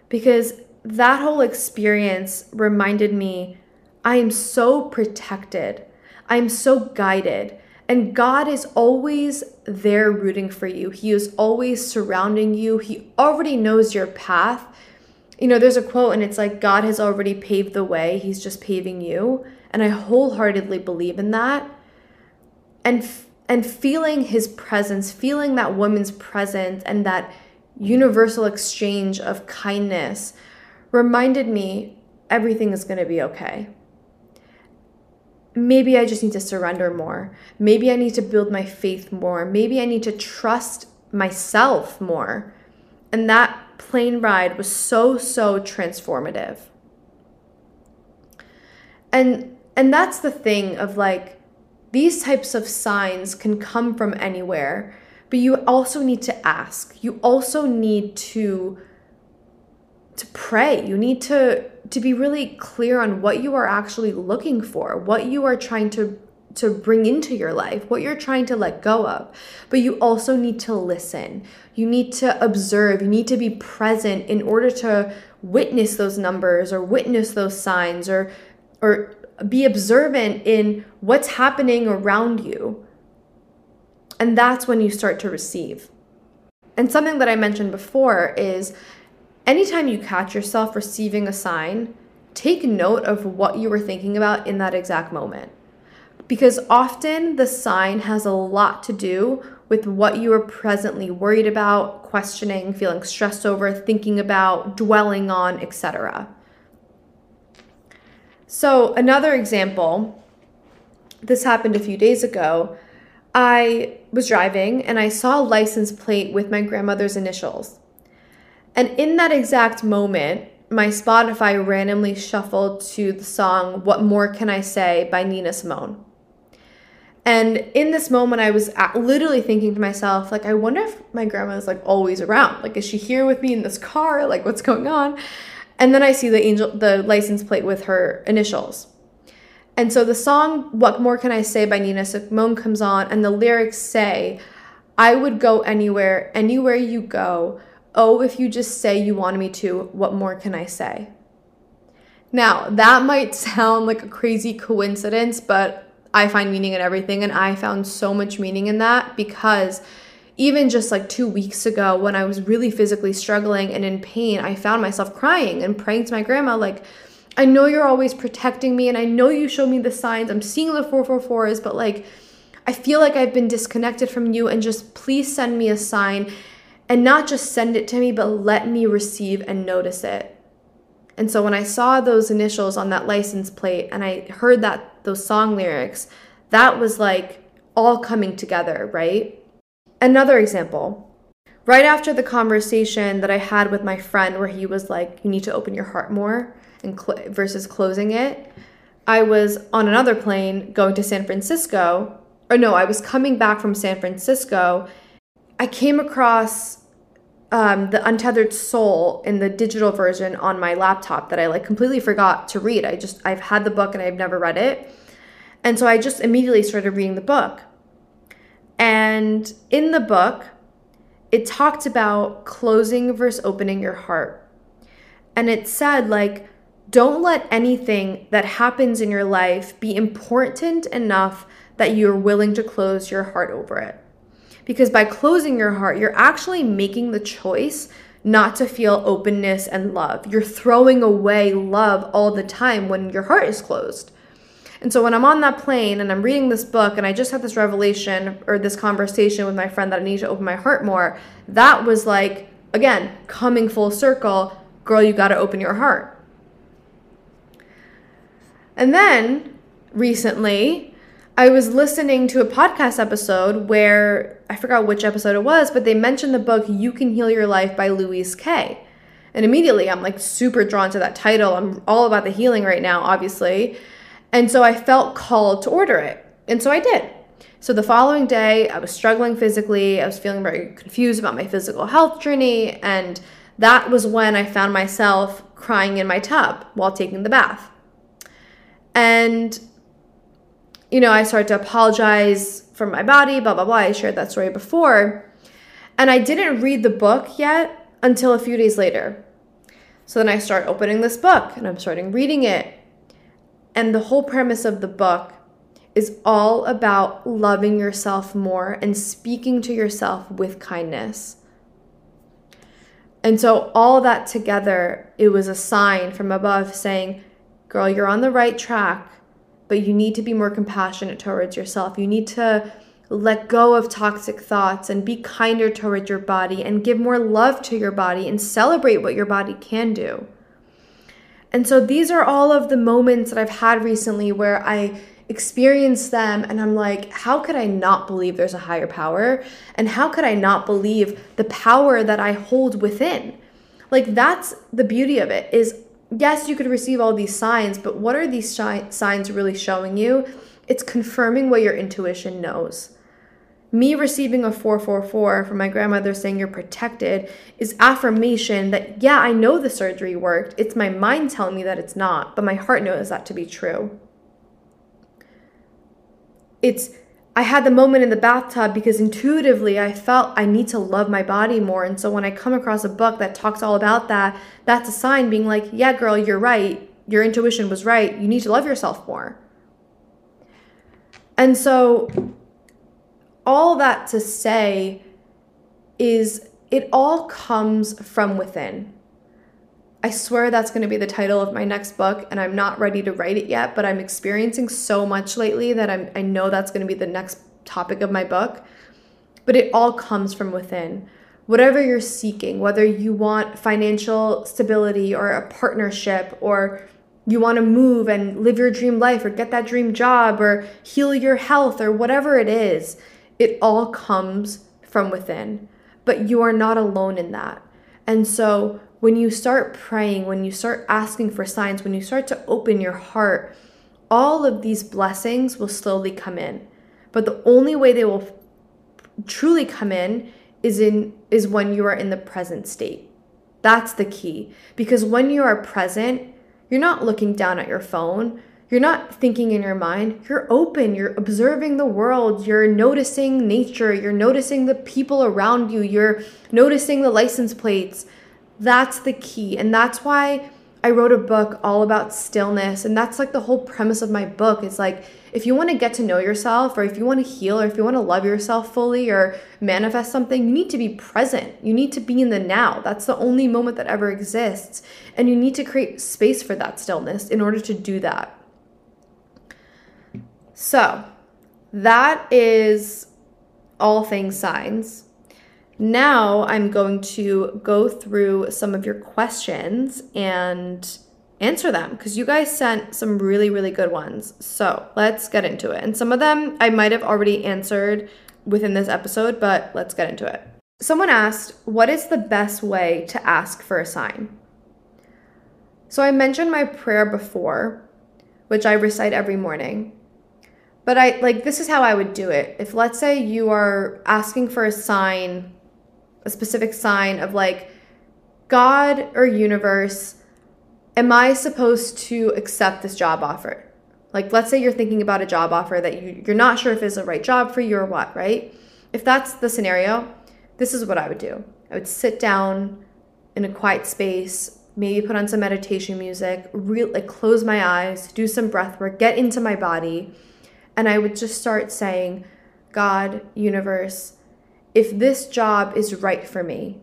because that whole experience reminded me I am so protected. I'm so guided. And God is always there rooting for you. He is always surrounding you. He already knows your path. You know, there's a quote and it's like, God has already paved the way, He's just paving you. And I wholeheartedly believe in that. And and feeling his presence, feeling that woman's presence and that universal exchange of kindness reminded me everything is going to be okay. Maybe I just need to surrender more. Maybe I need to build my faith more. Maybe I need to trust myself more. And that plane ride was so so transformative. And and that's the thing of like these types of signs can come from anywhere, but you also need to ask. You also need to to pray. You need to to be really clear on what you are actually looking for, what you are trying to to bring into your life, what you're trying to let go of. But you also need to listen. You need to observe. You need to be present in order to witness those numbers or witness those signs or or be observant in what's happening around you. And that's when you start to receive. And something that I mentioned before is anytime you catch yourself receiving a sign, take note of what you were thinking about in that exact moment. because often the sign has a lot to do with what you are presently worried about, questioning, feeling stressed over, thinking about, dwelling on, etc. So, another example, this happened a few days ago. I was driving and I saw a license plate with my grandmother's initials. And in that exact moment, my Spotify randomly shuffled to the song What More Can I Say by Nina Simone. And in this moment, I was literally thinking to myself, like, I wonder if my grandma is like always around. Like, is she here with me in this car? Like, what's going on? And then I see the angel, the license plate with her initials. And so the song What More Can I Say by Nina Simone comes on, and the lyrics say, I would go anywhere, anywhere you go. Oh, if you just say you wanted me to, what more can I say? Now, that might sound like a crazy coincidence, but I find meaning in everything. And I found so much meaning in that because even just like two weeks ago, when I was really physically struggling and in pain, I found myself crying and praying to my grandma, like, I know you're always protecting me and I know you show me the signs. I'm seeing the 444s, but like, I feel like I've been disconnected from you and just please send me a sign and not just send it to me, but let me receive and notice it. And so when I saw those initials on that license plate and I heard that those song lyrics, that was like all coming together, right? Another example. Right after the conversation that I had with my friend where he was like, "You need to open your heart more," and cl- versus closing it, I was on another plane going to San Francisco. Or no, I was coming back from San Francisco. I came across um, the Untethered Soul in the digital version on my laptop that I like completely forgot to read. I just I've had the book and I've never read it. And so I just immediately started reading the book. And in the book, it talked about closing versus opening your heart. And it said, like, don't let anything that happens in your life be important enough that you're willing to close your heart over it. Because by closing your heart, you're actually making the choice not to feel openness and love. You're throwing away love all the time when your heart is closed. And so when I'm on that plane and I'm reading this book and I just had this revelation or this conversation with my friend that I need to open my heart more, that was like, again, coming full circle, girl, you got to open your heart. And then recently, I was listening to a podcast episode where I forgot which episode it was, but they mentioned the book You Can Heal Your Life by Louise Hay. And immediately I'm like super drawn to that title. I'm all about the healing right now, obviously. And so I felt called to order it. And so I did. So the following day, I was struggling physically. I was feeling very confused about my physical health journey. And that was when I found myself crying in my tub while taking the bath. And, you know, I started to apologize for my body, blah, blah, blah. I shared that story before. And I didn't read the book yet until a few days later. So then I start opening this book and I'm starting reading it. And the whole premise of the book is all about loving yourself more and speaking to yourself with kindness. And so, all that together, it was a sign from above saying, Girl, you're on the right track, but you need to be more compassionate towards yourself. You need to let go of toxic thoughts and be kinder towards your body and give more love to your body and celebrate what your body can do. And so these are all of the moments that I've had recently where I experience them and I'm like, how could I not believe there's a higher power? And how could I not believe the power that I hold within? Like that's the beauty of it is yes, you could receive all these signs, but what are these shi- signs really showing you? It's confirming what your intuition knows me receiving a 444 from my grandmother saying you're protected is affirmation that, yeah, I know the surgery worked. It's my mind telling me that it's not, but my heart knows that to be true. It's, I had the moment in the bathtub because intuitively I felt I need to love my body more. And so when I come across a book that talks all about that, that's a sign being like, yeah, girl, you're right. Your intuition was right. You need to love yourself more. And so all that to say is it all comes from within. I swear that's going to be the title of my next book, and I'm not ready to write it yet, but I'm experiencing so much lately that I'm, I know that's going to be the next topic of my book. But it all comes from within. Whatever you're seeking, whether you want financial stability or a partnership, or you want to move and live your dream life, or get that dream job, or heal your health, or whatever it is, it all comes from within. But you are not alone in that. And so, when you start praying, when you start asking for signs, when you start to open your heart, all of these blessings will slowly come in. But the only way they will truly come in is in is when you are in the present state. That's the key. Because when you are present, you're not looking down at your phone. You're not thinking in your mind. You're open. You're observing the world. You're noticing nature. You're noticing the people around you. You're noticing the license plates. That's the key. And that's why I wrote a book all about stillness. And that's like the whole premise of my book. It's like if you want to get to know yourself, or if you want to heal, or if you want to love yourself fully, or manifest something, you need to be present. You need to be in the now. That's the only moment that ever exists. And you need to create space for that stillness in order to do that. So, that is all things signs. Now I'm going to go through some of your questions and answer them because you guys sent some really, really good ones. So let's get into it. And some of them I might have already answered within this episode, but let's get into it. Someone asked, What is the best way to ask for a sign? So I mentioned my prayer before, which I recite every morning. But I like this is how I would do it. If let's say you are asking for a sign a specific sign of like, God or universe, am I supposed to accept this job offer? Like, let's say you're thinking about a job offer that you, you're not sure if it's the right job for you or what, right? If that's the scenario, this is what I would do. I would sit down in a quiet space, maybe put on some meditation music, re- like close my eyes, do some breath work, get into my body, and I would just start saying, God, universe, if this job is right for me,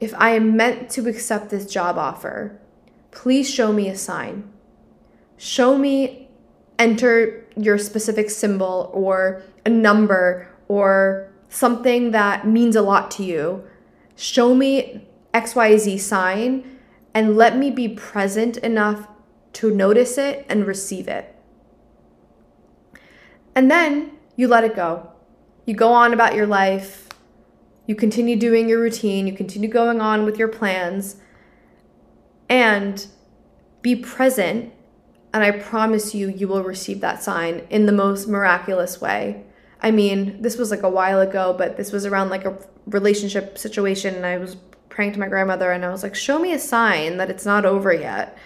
if I am meant to accept this job offer, please show me a sign. Show me, enter your specific symbol or a number or something that means a lot to you. Show me XYZ sign and let me be present enough to notice it and receive it. And then you let it go. You go on about your life you continue doing your routine, you continue going on with your plans, and be present. And I promise you, you will receive that sign in the most miraculous way. I mean, this was like a while ago, but this was around like a relationship situation, and I was praying to my grandmother, and I was like, Show me a sign that it's not over yet.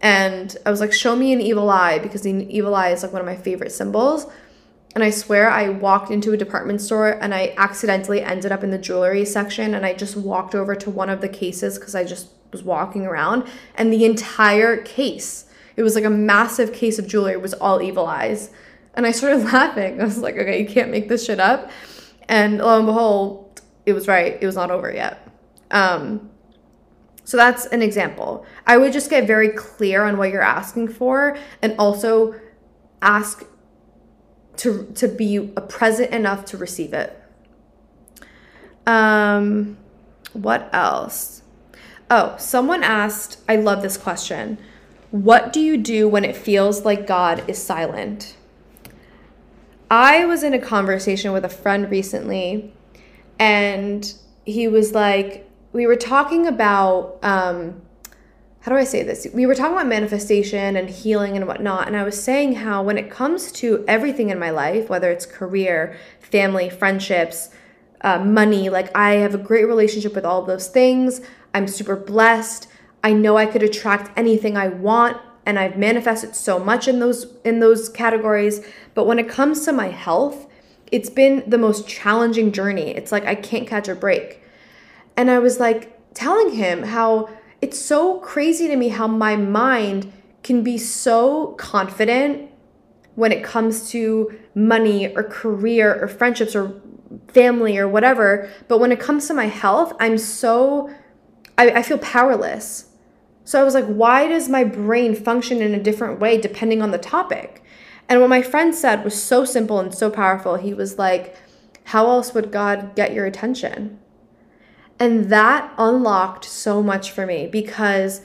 And I was like, Show me an evil eye, because the evil eye is like one of my favorite symbols. And I swear I walked into a department store and I accidentally ended up in the jewelry section and I just walked over to one of the cases because I just was walking around and the entire case, it was like a massive case of jewelry, was all evil eyes. And I started laughing. I was like, okay, you can't make this shit up. And lo and behold, it was right. It was not over yet. Um, so that's an example. I would just get very clear on what you're asking for and also ask to to be present enough to receive it. Um, what else? Oh, someone asked, I love this question. What do you do when it feels like God is silent? I was in a conversation with a friend recently, and he was like, we were talking about um, how do I say this? We were talking about manifestation and healing and whatnot. And I was saying how, when it comes to everything in my life, whether it's career, family, friendships, uh, money, like I have a great relationship with all those things. I'm super blessed. I know I could attract anything I want and I've manifested so much in those in those categories, but when it comes to my health, it's been the most challenging journey. It's like I can't catch a break. And I was like telling him how it's so crazy to me how my mind can be so confident when it comes to money or career or friendships or family or whatever. But when it comes to my health, I'm so, I, I feel powerless. So I was like, why does my brain function in a different way depending on the topic? And what my friend said was so simple and so powerful. He was like, how else would God get your attention? And that unlocked so much for me because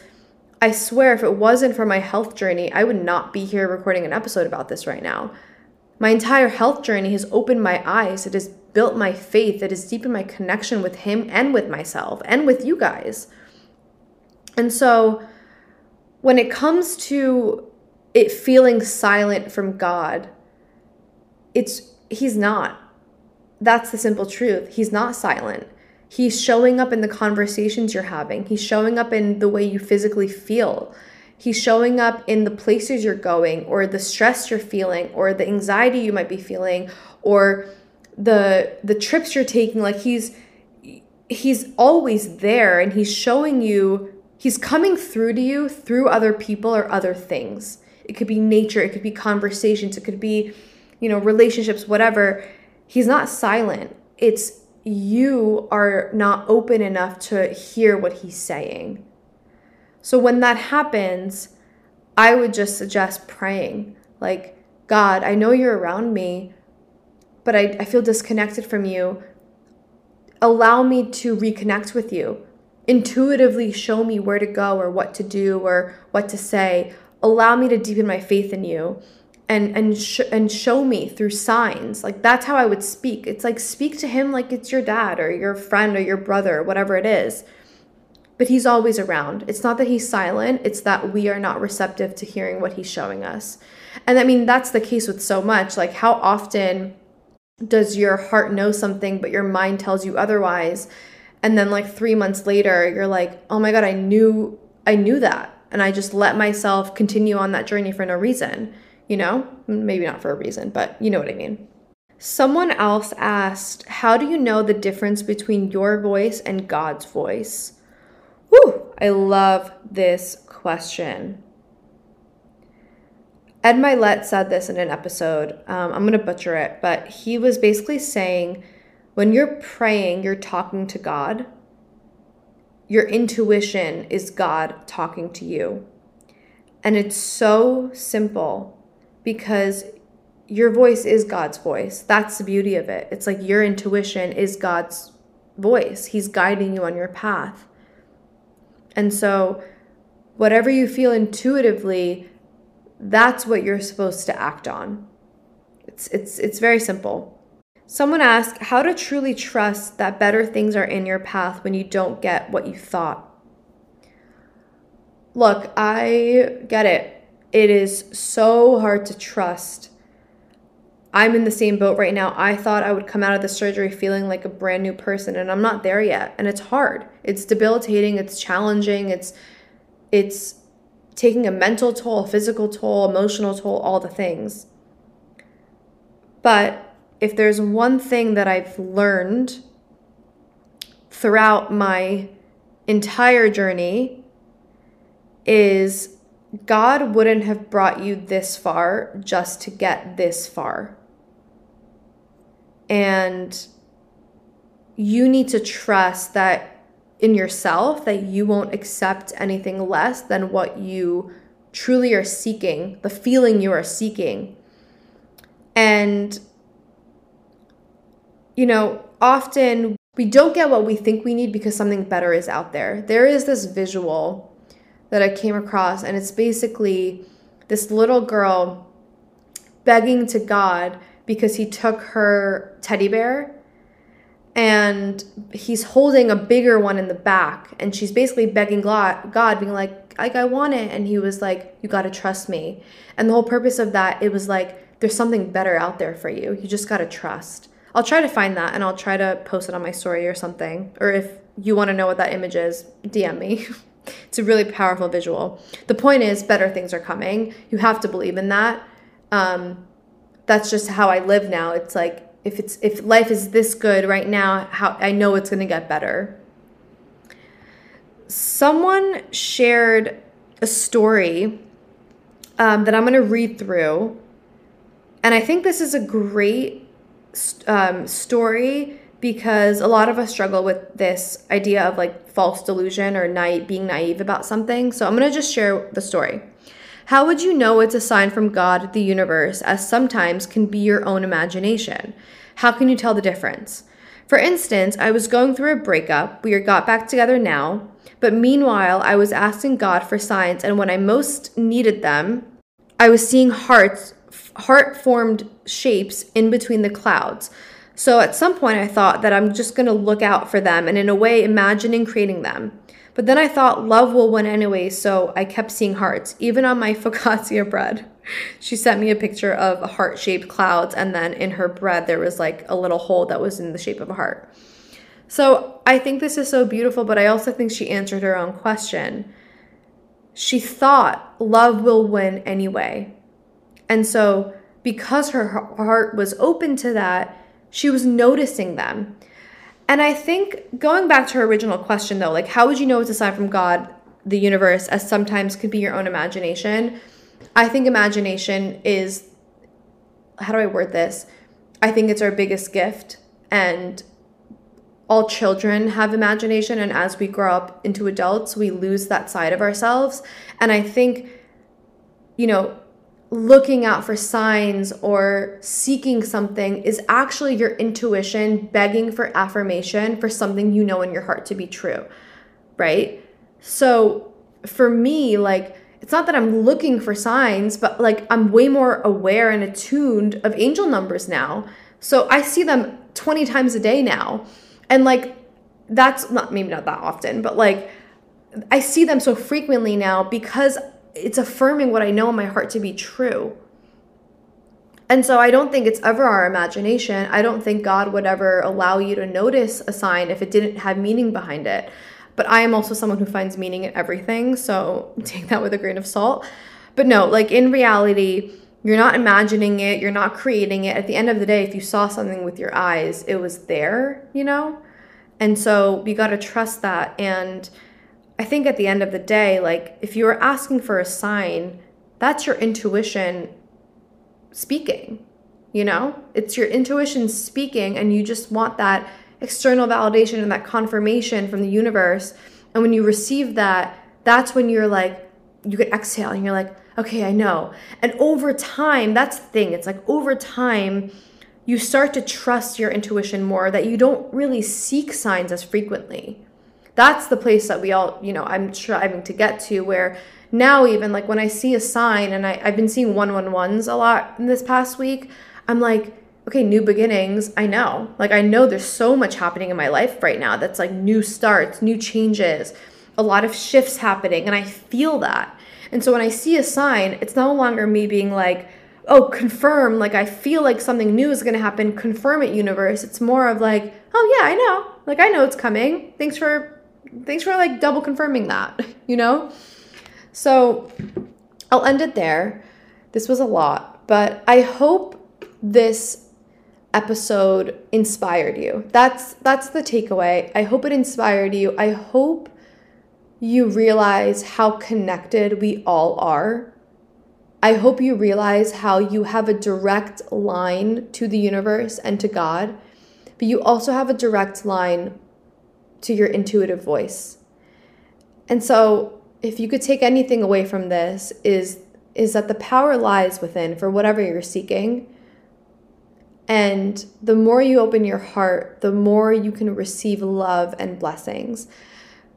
I swear if it wasn't for my health journey, I would not be here recording an episode about this right now. My entire health journey has opened my eyes. It has built my faith. It has deepened my connection with Him and with myself and with you guys. And so when it comes to it feeling silent from God, it's He's not. That's the simple truth. He's not silent. He's showing up in the conversations you're having. He's showing up in the way you physically feel. He's showing up in the places you're going or the stress you're feeling or the anxiety you might be feeling or the the trips you're taking like he's he's always there and he's showing you he's coming through to you through other people or other things. It could be nature, it could be conversations, it could be you know relationships whatever. He's not silent. It's you are not open enough to hear what he's saying. So when that happens, I would just suggest praying like, God, I know you're around me, but I, I feel disconnected from you. Allow me to reconnect with you. Intuitively show me where to go or what to do or what to say. Allow me to deepen my faith in you and and sh- and show me through signs. Like that's how i would speak. It's like speak to him like it's your dad or your friend or your brother whatever it is. But he's always around. It's not that he's silent. It's that we are not receptive to hearing what he's showing us. And i mean that's the case with so much. Like how often does your heart know something but your mind tells you otherwise? And then like 3 months later you're like oh my god i knew i knew that. And i just let myself continue on that journey for no reason you know? Maybe not for a reason, but you know what I mean. Someone else asked, How do you know the difference between your voice and God's voice? Whew, I love this question. Ed Mylett said this in an episode. Um, I'm going to butcher it, but he was basically saying when you're praying, you're talking to God. Your intuition is God talking to you. And it's so simple because your voice is God's voice. That's the beauty of it. It's like your intuition is God's voice, He's guiding you on your path. And so, whatever you feel intuitively, that's what you're supposed to act on. It's, it's, it's very simple. Someone asked how to truly trust that better things are in your path when you don't get what you thought. Look, I get it it is so hard to trust. I'm in the same boat right now. I thought I would come out of the surgery feeling like a brand new person and I'm not there yet. And it's hard. It's debilitating, it's challenging, it's it's taking a mental toll, a physical toll, emotional toll, all the things. But if there's one thing that I've learned throughout my entire journey is God wouldn't have brought you this far just to get this far. And you need to trust that in yourself that you won't accept anything less than what you truly are seeking, the feeling you are seeking. And you know, often we don't get what we think we need because something better is out there. There is this visual that I came across, and it's basically this little girl begging to God because he took her teddy bear and he's holding a bigger one in the back and she's basically begging god, being like like i want it and he was like you got to trust me and the whole purpose of that it was like there's something better out there for you. You just got to trust. I'll try to find that and i'll try to post it on my story or something or if you want to know what that image is dm me It's a really powerful visual. The point is, better things are coming. You have to believe in that. Um, that's just how I live now. It's like if it's if life is this good right now, how I know it's going to get better. Someone shared a story um, that I'm going to read through, and I think this is a great um, story because a lot of us struggle with this idea of like false delusion or being naive about something. So I'm going to just share the story. How would you know it's a sign from God, the universe, as sometimes can be your own imagination? How can you tell the difference? For instance, I was going through a breakup. We are got back together now, but meanwhile, I was asking God for signs, and when I most needed them, I was seeing hearts, heart formed shapes in between the clouds. So at some point, I thought that I'm just going to look out for them and, in a way, imagining creating them. But then I thought love will win anyway, so I kept seeing hearts, even on my focaccia bread. She sent me a picture of heart shaped clouds, and then in her bread, there was like a little hole that was in the shape of a heart. So I think this is so beautiful, but I also think she answered her own question. She thought love will win anyway. And so, because her heart was open to that, she was noticing them. And I think going back to her original question though, like how would you know it's a sign from God, the universe, as sometimes could be your own imagination? I think imagination is how do I word this? I think it's our biggest gift and all children have imagination and as we grow up into adults, we lose that side of ourselves. And I think you know, looking out for signs or seeking something is actually your intuition begging for affirmation for something you know in your heart to be true, right? So for me, like, it's not that I'm looking for signs, but like I'm way more aware and attuned of angel numbers now. So I see them 20 times a day now. And like, that's not maybe not that often, but like, I see them so frequently now because it's affirming what I know in my heart to be true. And so I don't think it's ever our imagination. I don't think God would ever allow you to notice a sign if it didn't have meaning behind it. But I am also someone who finds meaning in everything, so take that with a grain of salt. But no, like in reality, you're not imagining it, you're not creating it. At the end of the day, if you saw something with your eyes, it was there, you know? And so you got to trust that and I think at the end of the day, like if you were asking for a sign, that's your intuition speaking. You know, it's your intuition speaking, and you just want that external validation and that confirmation from the universe. And when you receive that, that's when you're like, you can exhale and you're like, okay, I know. And over time, that's the thing. It's like over time, you start to trust your intuition more, that you don't really seek signs as frequently that's the place that we all, you know, I'm striving to get to where now even like when I see a sign and I, I've been seeing one one ones a lot in this past week, I'm like, okay, new beginnings. I know. Like I know there's so much happening in my life right now that's like new starts, new changes, a lot of shifts happening, and I feel that. And so when I see a sign, it's no longer me being like, oh, confirm, like I feel like something new is gonna happen, confirm it, universe. It's more of like, oh yeah, I know. Like I know it's coming. Thanks for thanks for like double confirming that, you know? So I'll end it there. This was a lot, but I hope this episode inspired you. That's that's the takeaway. I hope it inspired you. I hope you realize how connected we all are. I hope you realize how you have a direct line to the universe and to God, but you also have a direct line to your intuitive voice. And so, if you could take anything away from this is is that the power lies within for whatever you're seeking. And the more you open your heart, the more you can receive love and blessings.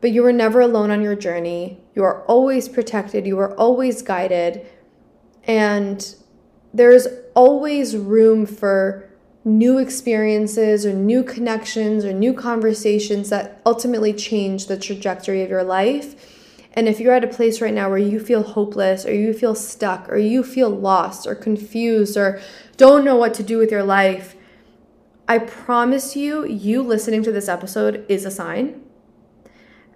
But you are never alone on your journey. You are always protected, you are always guided, and there's always room for new experiences or new connections or new conversations that ultimately change the trajectory of your life. And if you're at a place right now where you feel hopeless or you feel stuck or you feel lost or confused or don't know what to do with your life, I promise you, you listening to this episode is a sign.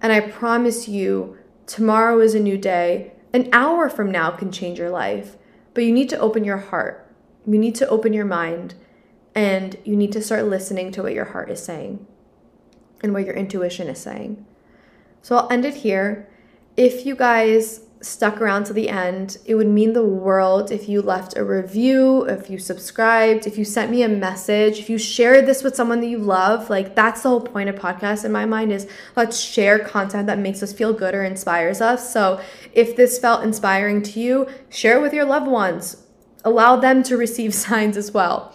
And I promise you, tomorrow is a new day. An hour from now can change your life, but you need to open your heart. You need to open your mind and you need to start listening to what your heart is saying and what your intuition is saying. So I'll end it here. If you guys stuck around to the end. It would mean the world if you left a review, if you subscribed, if you sent me a message, if you shared this with someone that you love. Like that's the whole point of podcasts in my mind is let's share content that makes us feel good or inspires us. So if this felt inspiring to you, share it with your loved ones. Allow them to receive signs as well.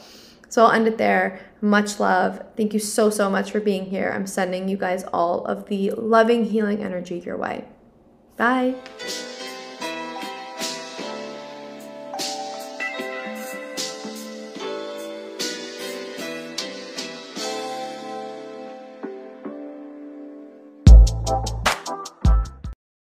So I'll end it there. Much love. Thank you so, so much for being here. I'm sending you guys all of the loving, healing energy your way. Bye.